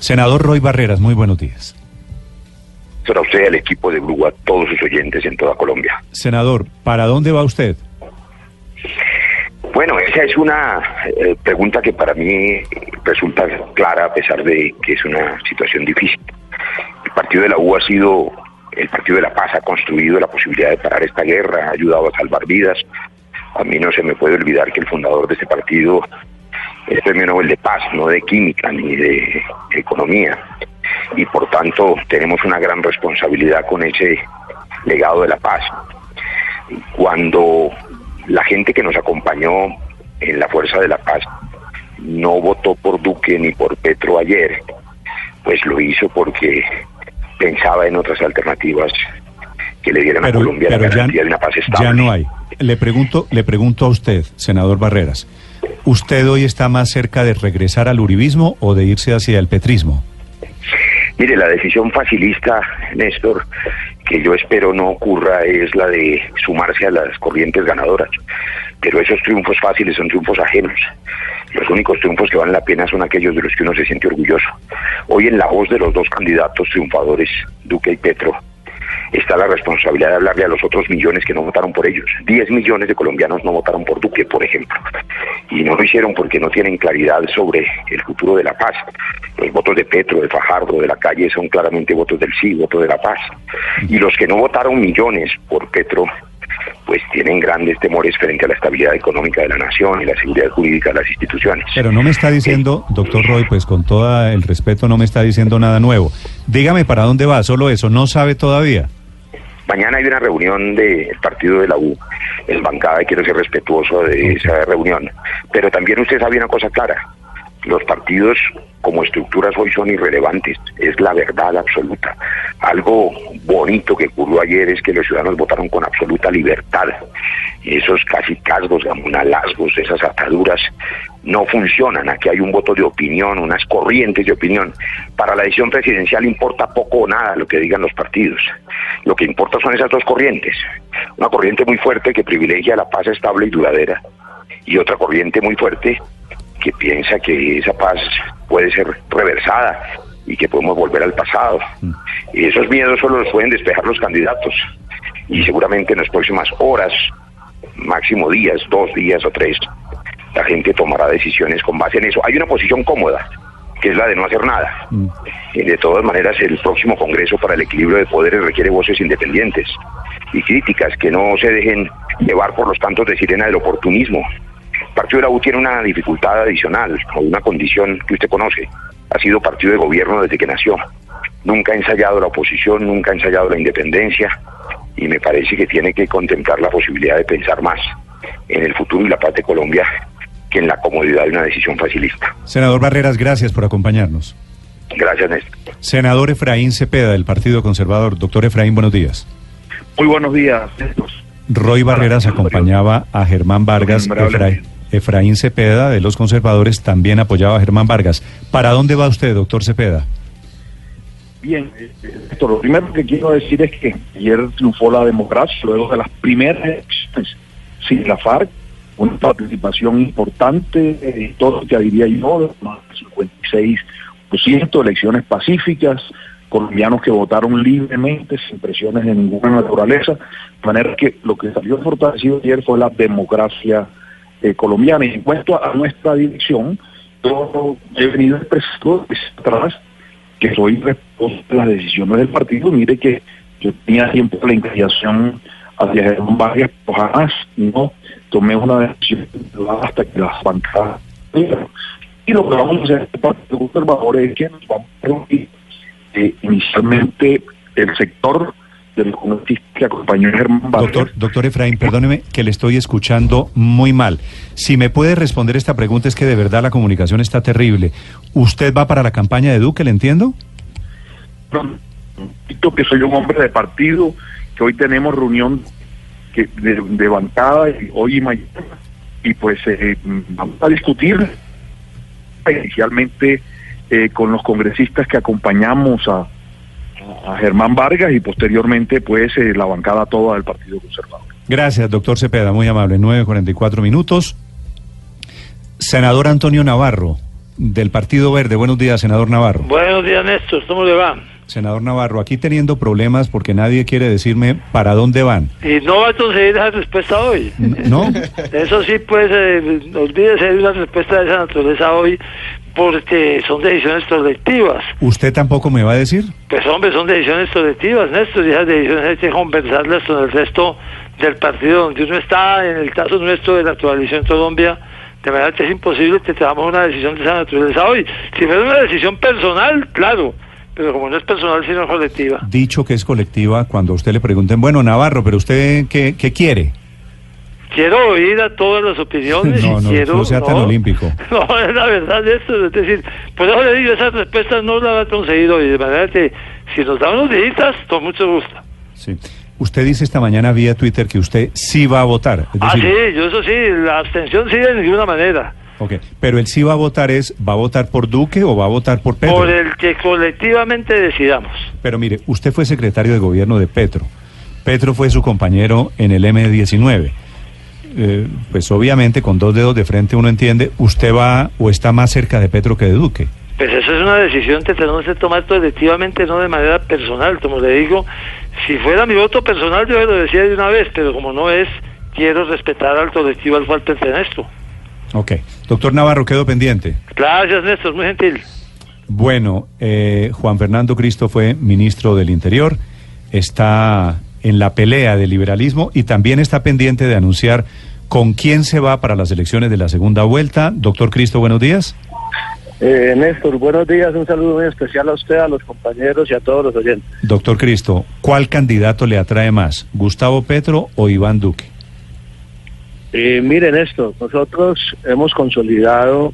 Senador Roy Barreras, muy buenos días. Para usted, al equipo de Blue, a todos sus oyentes en toda Colombia. Senador, ¿para dónde va usted? Bueno, esa es una eh, pregunta que para mí resulta clara a pesar de que es una situación difícil. El partido de la U ha sido el partido de la paz, ha construido la posibilidad de parar esta guerra, ha ayudado a salvar vidas. A mí no se me puede olvidar que el fundador de este partido es premio Nobel de Paz, no de química ni de economía. Y por tanto tenemos una gran responsabilidad con ese legado de la paz. Cuando la gente que nos acompañó en la Fuerza de la Paz no votó por Duque ni por Petro ayer, pues lo hizo porque pensaba en otras alternativas que le dieran a Colombia la garantía de una paz estable. Ya no hay. Le pregunto, le pregunto a usted, senador Barreras, ¿usted hoy está más cerca de regresar al uribismo o de irse hacia el petrismo? Mire, la decisión facilista, Néstor, que yo espero no ocurra es la de sumarse a las corrientes ganadoras. Pero esos triunfos fáciles son triunfos ajenos. Los únicos triunfos que valen la pena son aquellos de los que uno se siente orgulloso. Hoy en la voz de los dos candidatos triunfadores, Duque y Petro, está la responsabilidad de hablarle a los otros millones que no votaron por ellos. Diez millones de colombianos no votaron por Duque, por ejemplo. Y no lo hicieron porque no tienen claridad sobre el futuro de la paz. Los votos de Petro, de Fajardo, de la calle son claramente votos del sí, votos de la paz. Y los que no votaron millones por Petro, pues tienen grandes temores frente a la estabilidad económica de la nación y la seguridad jurídica de las instituciones. Pero no me está diciendo, doctor Roy, pues con todo el respeto, no me está diciendo nada nuevo. Dígame para dónde va, solo eso, no sabe todavía. Mañana hay una reunión del partido de la U en bancada y quiero ser respetuoso de esa reunión. Pero también usted sabe una cosa clara. Los partidos como estructuras hoy son irrelevantes, es la verdad absoluta. Algo bonito que ocurrió ayer es que los ciudadanos votaron con absoluta libertad. Esos casi casgos, gamonalazgos, esas ataduras no funcionan. Aquí hay un voto de opinión, unas corrientes de opinión. Para la decisión presidencial importa poco o nada lo que digan los partidos. Lo que importa son esas dos corrientes. Una corriente muy fuerte que privilegia la paz estable y duradera y otra corriente muy fuerte que piensa que esa paz puede ser reversada y que podemos volver al pasado. Y esos miedos solo los pueden despejar los candidatos. Y seguramente en las próximas horas, máximo días, dos días o tres, la gente tomará decisiones con base en eso. Hay una posición cómoda, que es la de no hacer nada. Y de todas maneras, el próximo Congreso para el Equilibrio de Poderes requiere voces independientes y críticas que no se dejen llevar por los cantos de sirena del oportunismo. El partido de la U tiene una dificultad adicional o una condición que usted conoce. Ha sido partido de gobierno desde que nació. Nunca ha ensayado la oposición, nunca ha ensayado la independencia y me parece que tiene que contemplar la posibilidad de pensar más en el futuro y la paz de Colombia que en la comodidad de una decisión facilista. Senador Barreras, gracias por acompañarnos. Gracias, Néstor. Senador Efraín Cepeda, del Partido Conservador. Doctor Efraín, buenos días. Muy buenos días, Néstor. Roy Barreras acompañaba a Germán Vargas. Efraín, Efraín Cepeda, de los conservadores, también apoyaba a Germán Vargas. ¿Para dónde va usted, doctor Cepeda? Bien, esto, lo primero que quiero decir es que ayer triunfó la democracia luego de las primeras elecciones sin la FARC, una participación importante, eh, todo que diría yo, más del 56% de elecciones pacíficas, colombianos que votaron libremente, sin presiones de ninguna naturaleza, de manera que lo que salió fortalecido ayer fue la democracia eh, colombiana. Y en cuanto a, nuestra dirección, yo he venido expresando atrás que soy responsable de las decisiones del partido. Mire que yo tenía tiempo la inclinación hacia Germán Vargas, jamás no tomé una decisión hasta que las bancadas. Y lo que vamos a hacer el Partido Conservador es que nos vamos a reunir eh, inicialmente el sector de los que acompañó a Germán Vargas. Doctor, doctor Efraín, perdóneme que le estoy escuchando muy mal. Si me puede responder esta pregunta es que de verdad la comunicación está terrible. ¿Usted va para la campaña de Duque, le entiendo? Repito que soy un hombre de partido, que hoy tenemos reunión que, de, de bancada y hoy y mañana, y pues eh, vamos a discutir inicialmente eh, con los congresistas que acompañamos a, a Germán Vargas y posteriormente pues eh, la bancada toda del Partido Conservador. Gracias, doctor Cepeda, muy amable. 9.44 minutos. Senador Antonio Navarro, del Partido Verde. Buenos días, senador Navarro. Buenos días, Néstor. ¿Cómo le va? Senador Navarro, aquí teniendo problemas porque nadie quiere decirme para dónde van. Y no va a conseguir esa respuesta hoy. ¿No? Eso sí, pues, eh, olvídese de una respuesta de esa naturaleza hoy, porque son decisiones colectivas. ¿Usted tampoco me va a decir? Pues, hombre, son decisiones colectivas, Néstor, y esas decisiones hay que conversarlas con el resto del partido donde uno está, en el caso nuestro de la coalición Colombia, de verdad que es imposible que tengamos una decisión de esa naturaleza hoy. Si fuera una decisión personal, claro, pero como no es personal, sino colectiva. Dicho que es colectiva, cuando a usted le pregunten, bueno, Navarro, pero usted qué, qué quiere? Quiero oír a todas las opiniones No, y no, quiero... no sea tan olímpico. No, es la verdad de esto, es decir, por eso le digo, esas respuestas no las ha conseguido y de manera que si nos dan unos días, con mucho gusto. Sí. Usted dice esta mañana vía Twitter que usted sí va a votar. Es Ah, sí, yo eso sí, la abstención sí de ninguna manera. Ok, pero el sí va a votar es, ¿va a votar por Duque o va a votar por Petro? Por el que colectivamente decidamos. Pero mire, usted fue secretario de gobierno de Petro. Petro fue su compañero en el M19. Eh, pues obviamente con dos dedos de frente uno entiende, usted va o está más cerca de Petro que de Duque. Pues eso es una decisión que tenemos que tomar colectivamente, no de manera personal. Como le digo, si fuera mi voto personal, yo lo decía de una vez, pero como no es, quiero respetar al colectivo al cual pertenezco. Ok. Doctor Navarro, quedó pendiente. Gracias, Néstor, muy gentil. Bueno, eh, Juan Fernando Cristo fue ministro del Interior, está en la pelea del liberalismo y también está pendiente de anunciar con quién se va para las elecciones de la segunda vuelta. Doctor Cristo, buenos días. Eh, Néstor, buenos días, un saludo muy especial a usted, a los compañeros y a todos los oyentes. Doctor Cristo, ¿cuál candidato le atrae más, Gustavo Petro o Iván Duque? Miren esto, nosotros hemos consolidado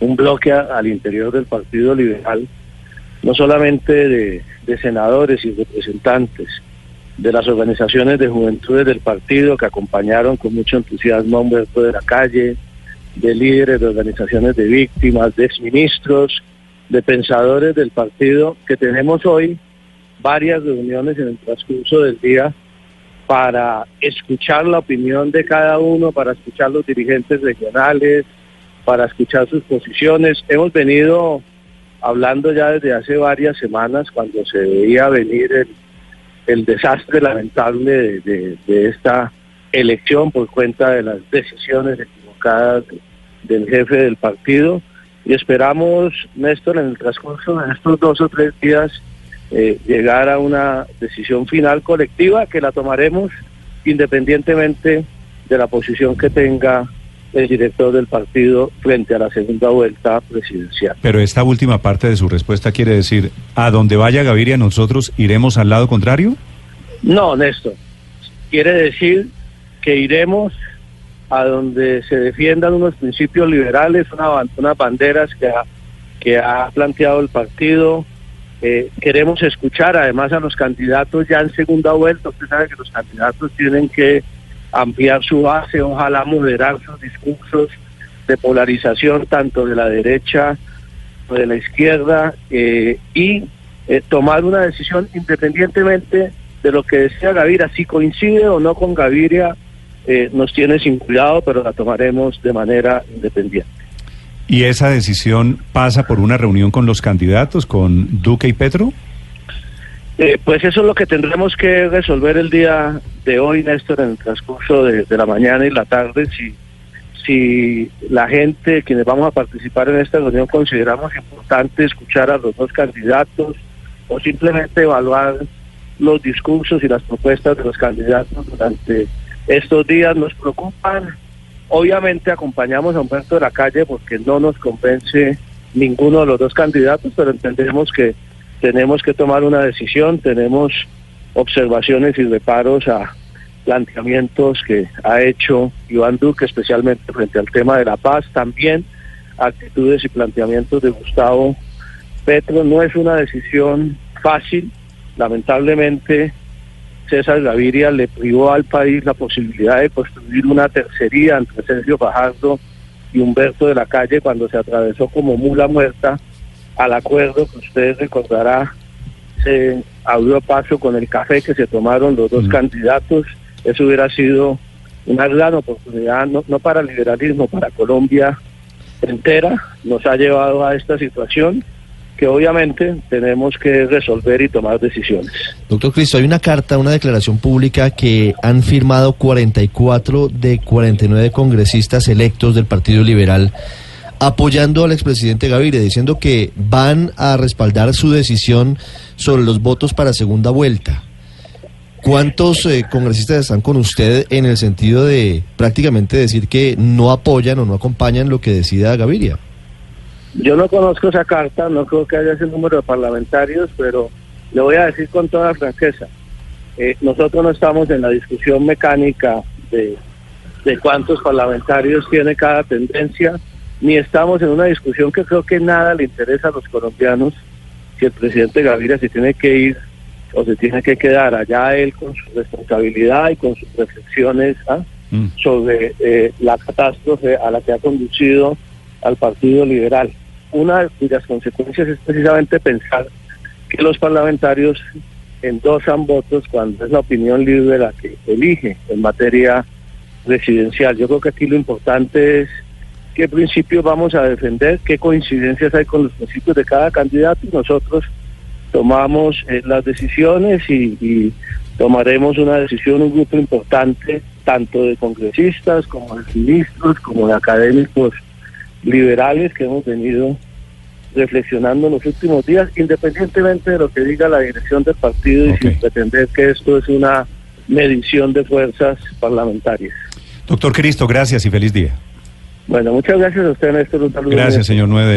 un bloque al interior del Partido Liberal, no solamente de, de senadores y representantes de las organizaciones de juventudes del partido que acompañaron con mucho entusiasmo a Humberto de la Calle, de líderes de organizaciones de víctimas, de exministros, de pensadores del partido, que tenemos hoy varias reuniones en el transcurso del día para escuchar la opinión de cada uno, para escuchar los dirigentes regionales, para escuchar sus posiciones. Hemos venido hablando ya desde hace varias semanas cuando se veía venir el, el desastre lamentable de, esta elección por cuenta de las decisiones equivocadas de- del jefe del partido y esperamos, Néstor, en el transcurso de estos dos o tres días eh, llegar a una decisión final colectiva que la tomaremos independientemente de la posición que tenga el director del partido frente a la segunda vuelta presidencial. Pero esta última parte de su respuesta quiere decir, a donde vaya Gaviria nosotros iremos al lado contrario? No, Néstor. Quiere decir que iremos a donde se defiendan unos principios liberales, una unas banderas que ha, que ha planteado el partido. Eh, queremos escuchar además a los candidatos ya en segunda vuelta. Usted sabe que los candidatos tienen que ampliar su base, ojalá moderar sus discursos de polarización tanto de la derecha como de la izquierda eh, y eh, tomar una decisión independientemente de lo que decía Gaviria, si coincide o no con Gaviria, eh, nos tiene sin cuidado, pero la tomaremos de manera independiente. ¿Y esa decisión pasa por una reunión con los candidatos, con Duque y Petro? Eh, pues eso es lo que tendremos que resolver el día de hoy, Néstor, en el transcurso de, la mañana y la tarde, si, si la gente, quienes vamos a participar en esta reunión, consideramos importante escuchar a los dos candidatos o simplemente evaluar los discursos y las propuestas de los candidatos durante estos días. Nos preocupan, obviamente acompañamos a Humberto de la Calle porque no nos convence ninguno de los dos candidatos, pero entendemos que tenemos que tomar una decisión, tenemos observaciones y reparos a planteamientos que ha hecho Iván Duque, especialmente frente al tema de la paz, también actitudes y planteamientos de Gustavo Petro. No es una decisión fácil, lamentablemente César Gaviria le privó al país la posibilidad de construir una tercería entre Sergio Fajardo y Humberto de la Calle cuando se atravesó como mula muerta al acuerdo que ustedes recordará se abrió paso con el café que se tomaron los dos candidatos. Eso hubiera sido una gran oportunidad, no, no para el liberalismo, para Colombia entera, nos ha llevado a esta situación que obviamente tenemos que resolver y tomar decisiones. Doctor Cristo, hay una carta, una declaración pública que han firmado 44 de 49 congresistas electos del Partido Liberal apoyando al expresidente Gaviria, diciendo que van a respaldar su decisión sobre los votos para segunda vuelta. ¿Cuántos eh, congresistas están con usted en el sentido de prácticamente decir que no apoyan o no acompañan lo que decida Gaviria? Yo no conozco esa carta, no creo que haya ese número de parlamentarios, pero le voy a decir con toda franqueza, eh, nosotros no estamos en la discusión mecánica de, de cuántos parlamentarios tiene cada tendencia, ni estamos en una discusión que creo que nada le interesa a los colombianos si el presidente Gaviria se tiene que ir o se tiene que quedar allá él con su responsabilidad y con sus reflexiones ¿ah? mm. sobre eh, la catástrofe a la que ha conducido al Partido Liberal. Una de las consecuencias es precisamente pensar que los parlamentarios endosan votos cuando es la opinión libre la que elige en materia residencial. Yo creo que aquí lo importante es qué principios vamos a defender, qué coincidencias hay con los principios de cada candidato y nosotros tomamos eh, las decisiones y, tomaremos una decisión, un grupo importante, tanto de congresistas como de ministros, como de académicos liberales que hemos venido reflexionando en los últimos días, independientemente de lo que diga la dirección del partido y sin pretender que esto es una medición de fuerzas parlamentarias. Doctor Cristo, gracias y feliz día. Bueno, muchas gracias a usted, Néstor. Un Gracias, señor Nueve.